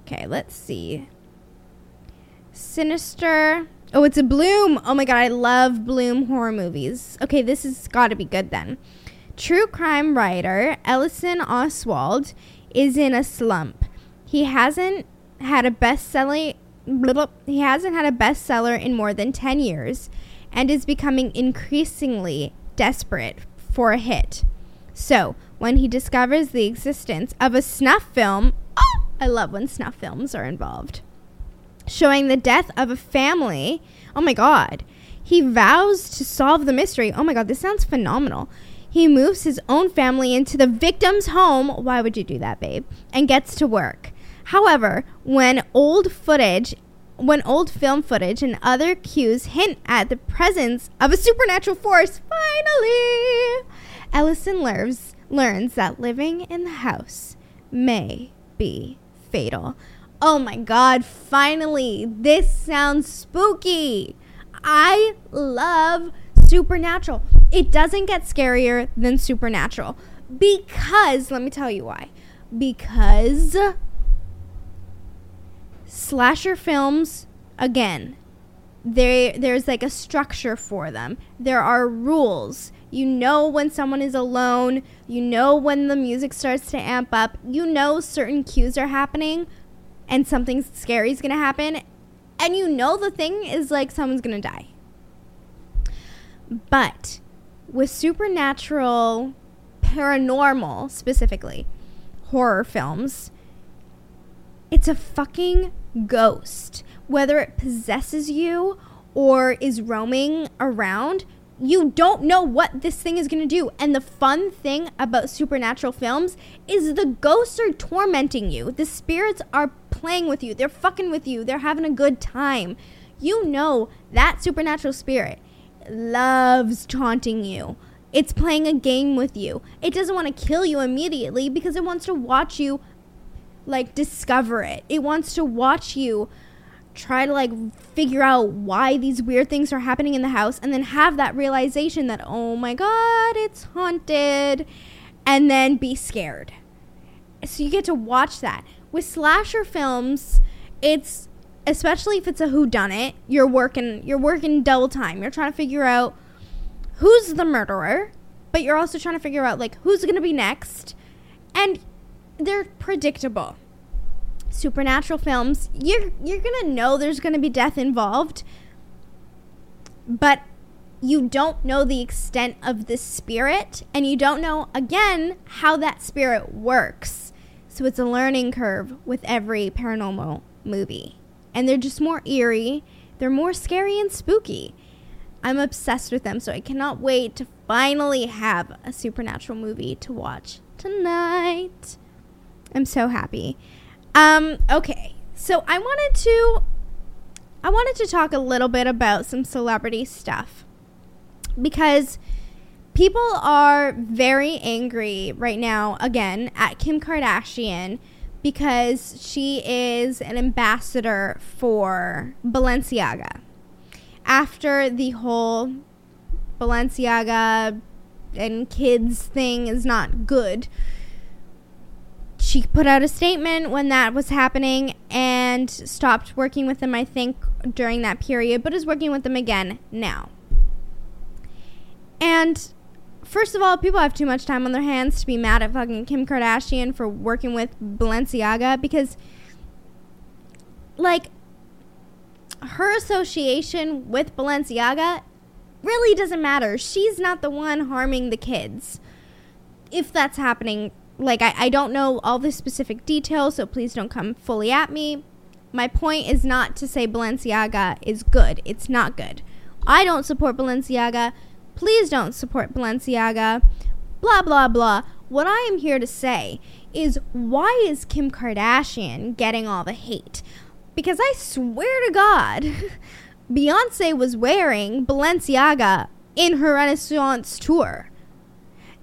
Okay, let's see. Sinister. Oh, it's a Blum. Oh my god, I love Blum horror movies. Okay, this has got to be good then. True crime writer Ellison Oswalt is in a slump. He hasn't had a best-selling he hasn't had a bestseller in more than 10 years and is becoming increasingly desperate for a hit. So, when he discovers the existence of a snuff film, oh, [gasps] I love when snuff films are involved, showing the death of a family, oh my god, he vows to solve the mystery. Oh my god, this sounds phenomenal. He moves his own family into the victim's home. Why would you do that, babe? And gets to work. However, when old footage when old film footage and other cues hint at the presence of a supernatural force, finally, Ellison learns, learns that living in the house may be fatal. Oh my god, finally! This sounds spooky! I love Supernatural. It doesn't get scarier than Supernatural. Because, let me tell you why. Because slasher films again there there's like a structure for them. There are rules. You know when someone is alone. You know when the music starts to amp up. You know certain cues are happening and something scary is going to happen. And you know the thing is like someone's going to die but with supernatural paranormal specifically horror films it's a fucking ghost. Whether it possesses you or is roaming around, you don't know what this thing is going to do. And the fun thing about supernatural films is the ghosts are tormenting you. The spirits are playing with you. They're fucking with you. They're having a good time. You know that supernatural spirit loves taunting you. It's playing a game with you. It doesn't want to kill you immediately because it wants to watch you like discover it. It wants to watch you try to like figure out why these weird things are happening in the house and then have that realization that oh my god, it's haunted and then be scared. So you get to watch that. With slasher films, it's especially if it's a who done it, you're working you're working double time. You're trying to figure out who's the murderer, but you're also trying to figure out like who's going to be next. And they're predictable. Supernatural films, you're you're going to know there's going to be death involved. But you don't know the extent of the spirit and you don't know again how that spirit works. So it's a learning curve with every paranormal movie and they're just more eerie. They're more scary and spooky. I'm obsessed with them, so I cannot wait to finally have a supernatural movie to watch tonight. I'm so happy. Um, okay. So I wanted to I wanted to talk a little bit about some celebrity stuff. Because people are very angry right now again at Kim Kardashian because she is an ambassador for Balenciaga. After the whole Balenciaga and kids thing is not good, she put out a statement when that was happening and stopped working with them, I think, during that period, but is working with them again now. And first of all, people have too much time on their hands to be mad at fucking Kim Kardashian for working with Balenciaga because, like, her association with Balenciaga really doesn't matter. She's not the one harming the kids. If that's happening, like, I, I don't know all the specific details, so please don't come fully at me. My point is not to say Balenciaga is good, it's not good. I don't support Balenciaga. Please don't support Balenciaga. Blah, blah, blah. What I am here to say is why is Kim Kardashian getting all the hate? Because I swear to God, [laughs] Beyonce was wearing Balenciaga in her Renaissance tour.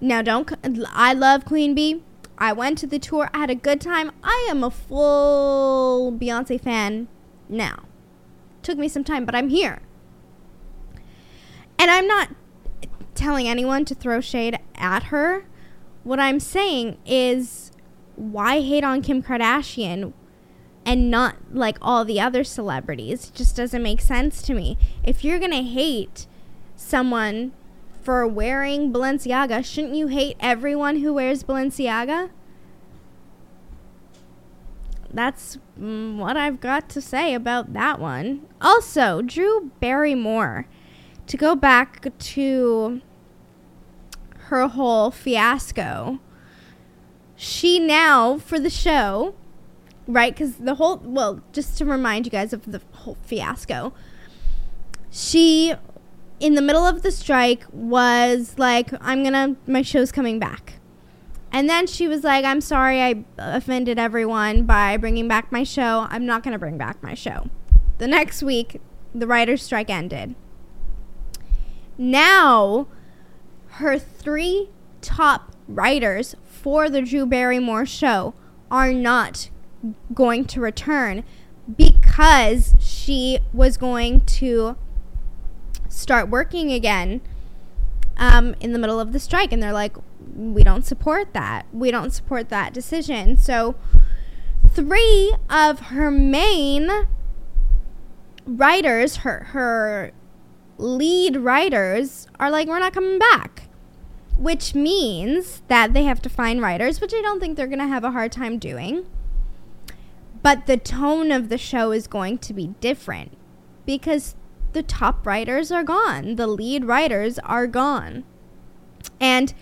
Now, don't. I love Queen Bey. I went to the tour. I had a good time. I am a full Beyonce fan now. Took me some time, but I'm here. And I'm not telling anyone to throw shade at her. What I'm saying is why hate on Kim Kardashian and not like all the other celebrities? It just doesn't make sense to me. If you're going to hate someone for wearing Balenciaga, shouldn't you hate everyone who wears Balenciaga? That's mm, what I've got to say about that one. Also, Drew Barrymore. To go back to her whole fiasco, she now, for the show, right? Because the whole, well, just to remind you guys of the whole fiasco, she, in the middle of the strike, was like, I'm gonna, my show's coming back. And then she was like, I'm sorry I offended everyone by bringing back my show. I'm not gonna bring back my show. The next week, the writer's strike ended. Now, her three top writers for the Drew Barrymore show are not going to return because she was going to start working again um, in the middle of the strike. And they're like, we don't support that. We don't support that decision. So, three of her main writers, her, her lead writers, are like, we're not coming back which means that they have to find writers, which I don't think they're going to have a hard time doing. But the tone of the show is going to be different because the top writers are gone, the lead writers are gone. And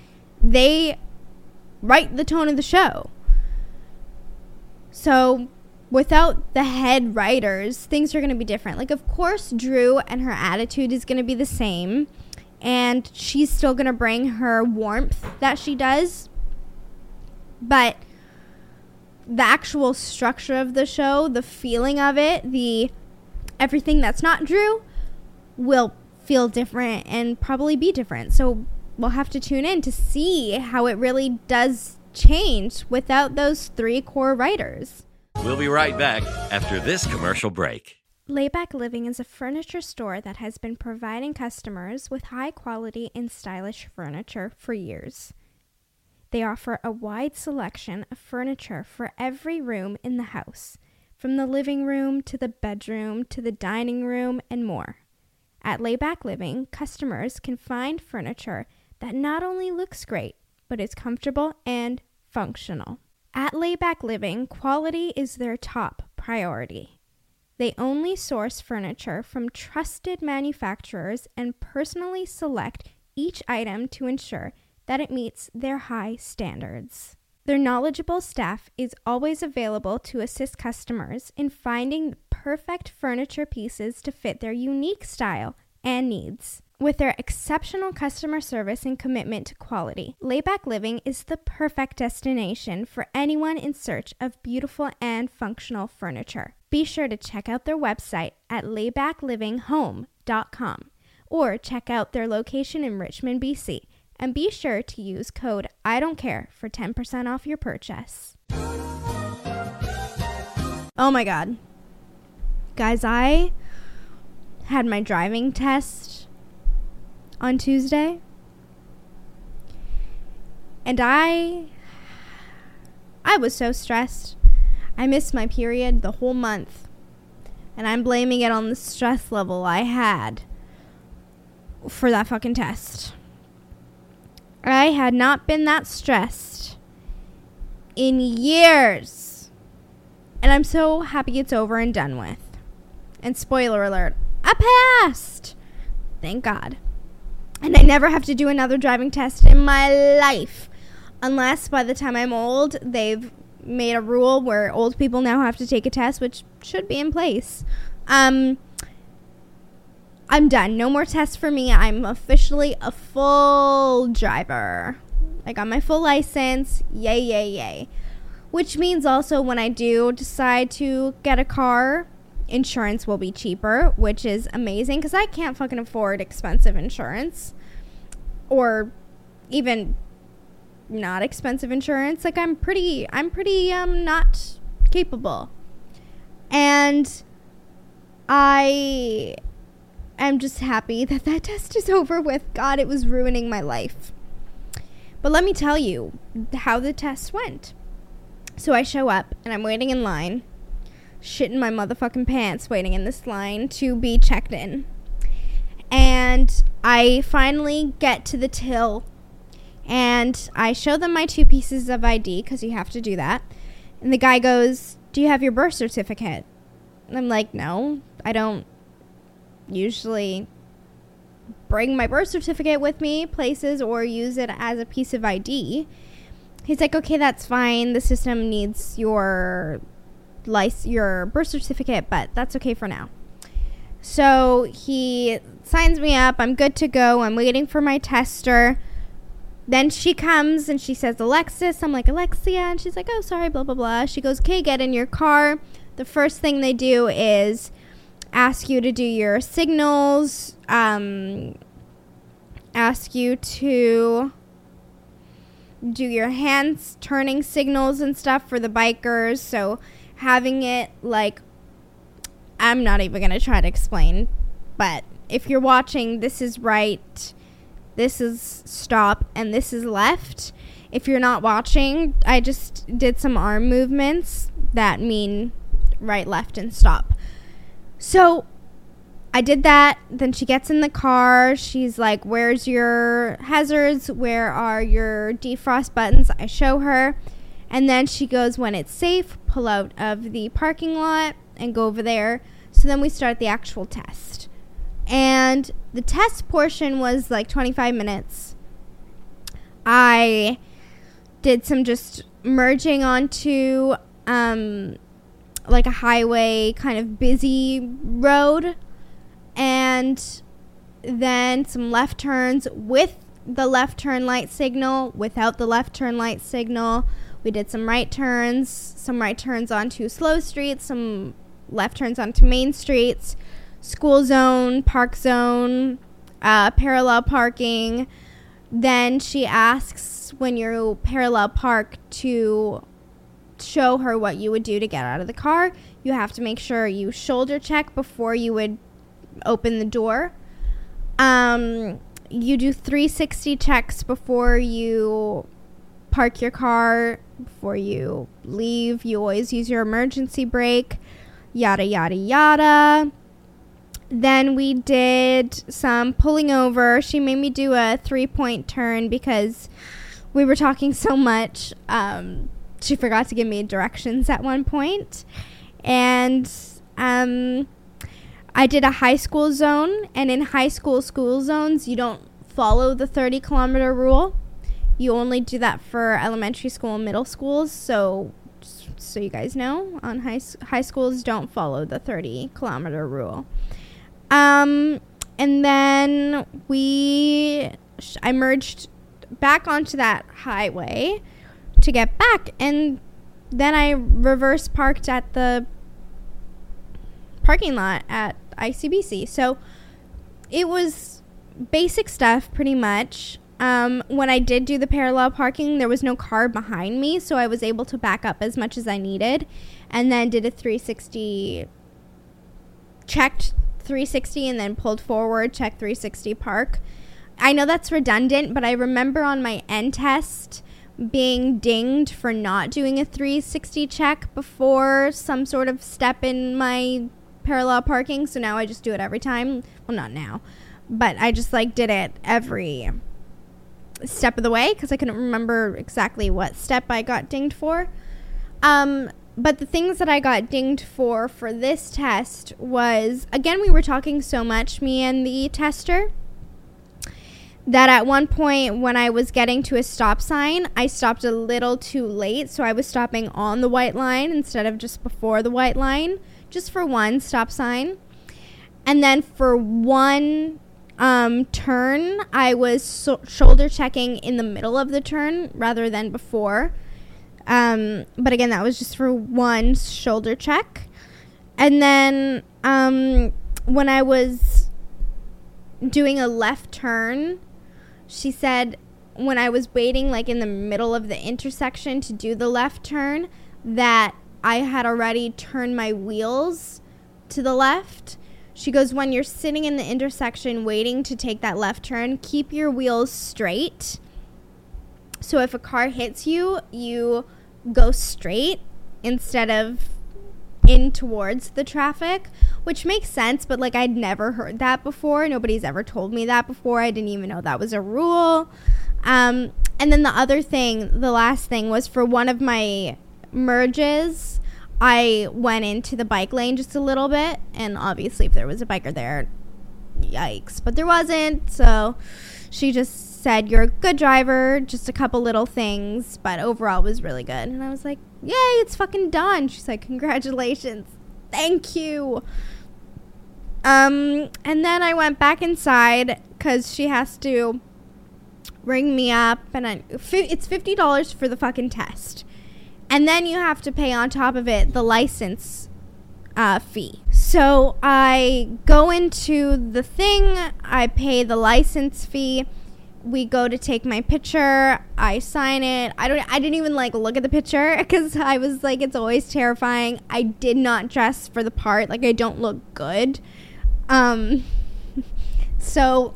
they write the tone of the show. So, without the head writers, things are going to be different. Like, of course, Drew and her attitude is going to be the same and she's still going to bring her warmth that she does. But the actual structure of the show, the feeling of it, the everything that's not Drew will feel different and probably be different. So we'll have to tune in to see how it really does change without those three core writers. We'll be right back after this commercial break. Layback Living is a furniture store that has been providing customers with high quality and stylish furniture for years. They offer a wide selection of furniture for every room in the house from the living room to the bedroom to the dining room and more. At Layback Living, customers can find furniture that not only looks great, but is comfortable and functional. At Layback Living, quality is their top priority. They only source furniture from trusted manufacturers and personally select each item to ensure that it meets their high standards. Their knowledgeable staff is always available to assist customers in finding the perfect furniture pieces to fit their unique style and needs. With their exceptional customer service and commitment to quality, Layback Living is the perfect destination for anyone in search of beautiful and functional furniture. Be sure to check out their website at laybackliving.home.com or check out their location in Richmond, BC. And be sure to use code I don't care for 10% off your purchase. Oh my god. Guys, I had my driving test on Tuesday. And I I was so stressed. I missed my period the whole month. And I'm blaming it on the stress level I had for that fucking test. I had not been that stressed in years. And I'm so happy it's over and done with. And spoiler alert, I passed. Thank God. And I never have to do another driving test in my life. Unless by the time I'm old, they've made a rule where old people now have to take a test, which should be in place. Um, I'm done. No more tests for me. I'm officially a full driver. I got my full license. Yay, yay, yay. Which means also when I do decide to get a car, insurance will be cheaper, which is amazing because I can't fucking afford expensive insurance or even not expensive insurance. Like I'm pretty I'm pretty um not capable. And I am just happy [laughs] that that test is over with. God, it was ruining my life. But let me tell you how the test went. So I show up and I'm waiting in line shitting my motherfucking pants waiting in this line to be checked in. And I finally get to the till and I show them my two pieces of ID because you have to do that. And the guy goes, Do you have your birth certificate? And I'm like, No, I don't usually bring my birth certificate with me places or use it as a piece of ID. He's like, Okay, that's fine. The system needs your license, your birth certificate, but that's okay for now. So he signs me up. I'm good to go. I'm waiting for my tester. Then she comes and she says, Alexis. I'm like, Alexia. And she's like, oh, sorry, blah, blah, blah. She goes, okay, get in your car. The first thing they do is ask you to do your signals, um, ask you to do your hands turning signals and stuff for the bikers. So having it like I'm not even going to try to explain, but if you're watching, this is right, this is stop, and this is left. If you're not watching, I just did some arm movements that mean right, left, and stop. So I did that. Then she gets in the car. She's like, Where's your hazards? Where are your defrost buttons? I show her. And then she goes, when it's safe, pull out of the parking lot and go over there. So then we start the actual test. And the test portion was like 25 minutes. I did some just merging onto um, like a highway kind of busy road. And then some left turns with the left turn light signal, without the left turn light signal we did some right turns, some right turns onto slow streets, some left turns onto main streets, school zone, park zone, uh, parallel parking. Then she asks when you parallel park to show her what you would do to get out of the car. You have to make sure you shoulder check before you would open the door. Um, you do 360 checks before you park your car before you leave. You always use your emergency brake, yada, yada, yada. Then we did some pulling over. She made me do a three point turn because we were talking so much. Um, she forgot to give me directions at one point. And um, I did a high school zone. And in high school school zones, you don't follow the 30 kilometer rule. You only do that for elementary school and middle schools. So, so you guys know, on high high schools don't follow the 30 kilometer rule. Um, and then we, I merged back onto that highway to get back, and then I reverse parked at the parking lot at ICBC. So it was basic stuff pretty much. Um, when I did do the parallel parking, there was no car behind me, so I was able to back up as much as I needed, and then did a 360, checked 360, and then pulled forward, check 360 park. I know that's redundant, but I remember on my end test being dinged for not doing a 360 check before some sort of step in my parallel parking. So now I just do it every time. Well, not now, but I just like did it every step of the way because I couldn't remember exactly what step I got dinged for. Um, but the things that I got dinged for for this test was again, we were talking so much, me and the tester, that at one point when I was getting to a stop sign, I stopped a little too late. So I was stopping on the white line instead of just before the white line, just for one stop sign. And then for one um, turn, I was so- shoulder checking in the middle of the turn rather than before. Um, but again, that was just for one shoulder check. And then um, when I was doing a left turn, she said when I was waiting, like in the middle of the intersection to do the left turn, that I had already turned my wheels to the left she goes, when you're sitting in the intersection waiting to take that left turn, keep your wheels straight. So if a car hits you, you go straight instead of in towards the traffic, which makes sense, but like I'd never heard that before. Nobody's ever told me that before. I didn't even know that was a rule. Um, and then the other thing, the last thing was for one of my merges I went into the bike lane just a little bit, and obviously, if there was a biker there, yikes. But there wasn't, so she just said, You're a good driver, just a couple little things, but overall was really good. And I was like, Yay, it's fucking done. She's like, Congratulations. Thank you. Um, and then I went back inside because she has to ring me up, and I, it's $50 for the fucking test and then you have to pay on top of it the license uh, fee. So I go into the thing, I pay the license fee. We go to take my picture. I sign it. I don't. I didn't even like look at the picture [laughs] because I was like, it's always terrifying. I did not dress for the part. Like I don't look good. Um. [laughs] so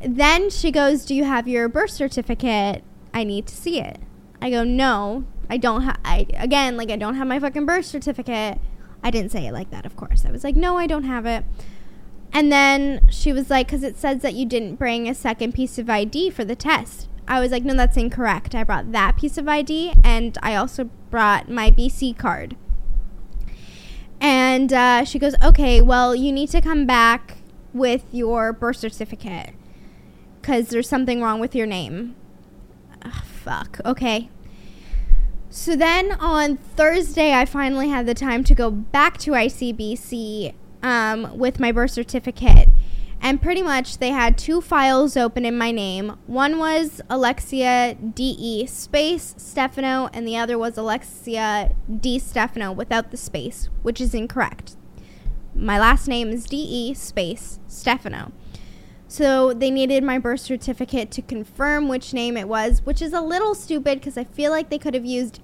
then she goes, "Do you have your birth certificate? I need to see it." I go, "No." I don't have, I, again, like, I don't have my fucking birth certificate. I didn't say it like that, of course. I was like, no, I don't have it. And then she was like, because it says that you didn't bring a second piece of ID for the test. I was like, no, that's incorrect. I brought that piece of ID and I also brought my BC card. And uh, she goes, okay, well, you need to come back with your birth certificate because there's something wrong with your name. Ugh, fuck. Okay. So then on Thursday, I finally had the time to go back to ICBC um, with my birth certificate. And pretty much they had two files open in my name. One was Alexia DE space Stefano, and the other was Alexia D Stefano without the space, which is incorrect. My last name is DE space Stefano. So they needed my birth certificate to confirm which name it was, which is a little stupid because I feel like they could have used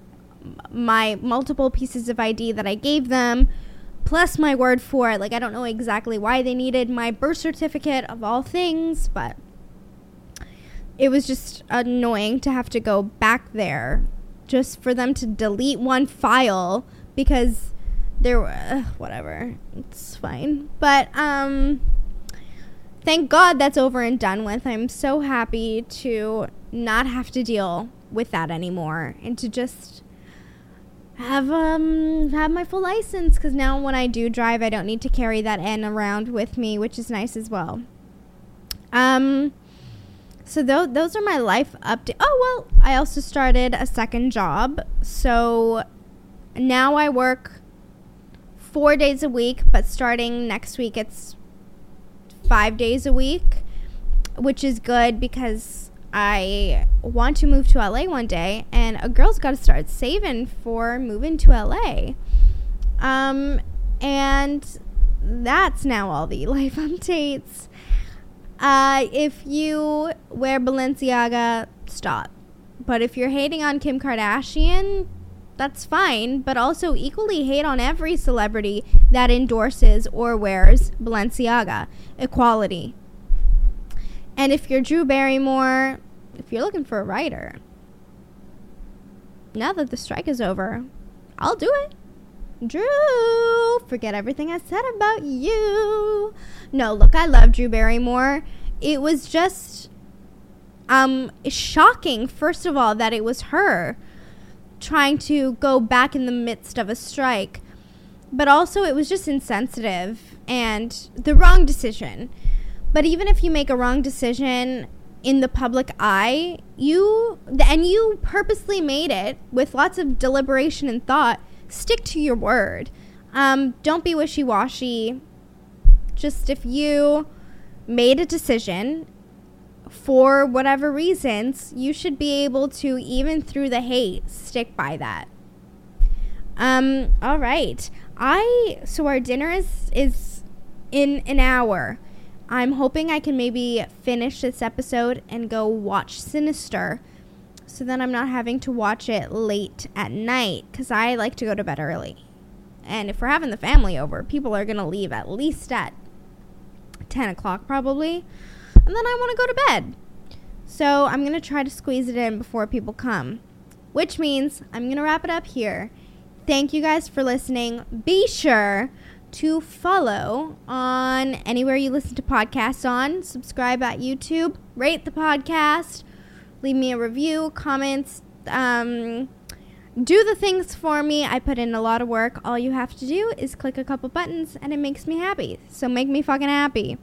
my multiple pieces of ID that I gave them plus my word for it. Like, I don't know exactly why they needed my birth certificate of all things, but it was just annoying to have to go back there just for them to delete one file because there were uh, whatever. It's fine. But um thank God that's over and done with. I'm so happy to not have to deal with that anymore and to just have um have my full license because now when I do drive, I don't need to carry that N around with me, which is nice as well. Um, so th- those are my life update. Oh well, I also started a second job, so now I work four days a week, but starting next week, it's five days a week, which is good because I want to move to LA one day, and a girl's got to start saving for moving to LA. Um, and that's now all the [laughs] life updates. Uh, if you wear Balenciaga, stop. But if you're hating on Kim Kardashian, that's fine. But also equally hate on every celebrity that endorses or wears Balenciaga. Equality. And if you're Drew Barrymore, if you're looking for a writer, now that the strike is over, I'll do it. Drew, forget everything I said about you. No, look, I love Drew Barrymore. It was just um shocking first of all that it was her trying to go back in the midst of a strike. But also it was just insensitive and the wrong decision. But even if you make a wrong decision in the public eye, you and you purposely made it with lots of deliberation and thought, stick to your word. Um, don't be wishy washy. Just if you made a decision for whatever reasons, you should be able to, even through the hate, stick by that. Um, all right. I so our dinner is is in an hour. I'm hoping I can maybe finish this episode and go watch Sinister so then I'm not having to watch it late at night because I like to go to bed early. And if we're having the family over, people are going to leave at least at 10 o'clock probably. And then I want to go to bed. So I'm going to try to squeeze it in before people come, which means I'm going to wrap it up here. Thank you guys for listening. Be sure to follow on anywhere you listen to podcasts on. Subscribe at YouTube, rate the podcast, leave me a review, comments, um, do the things for me. I put in a lot of work. All you have to do is click a couple buttons and it makes me happy. So make me fucking happy.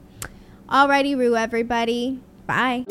Alrighty, Roo, everybody. Bye.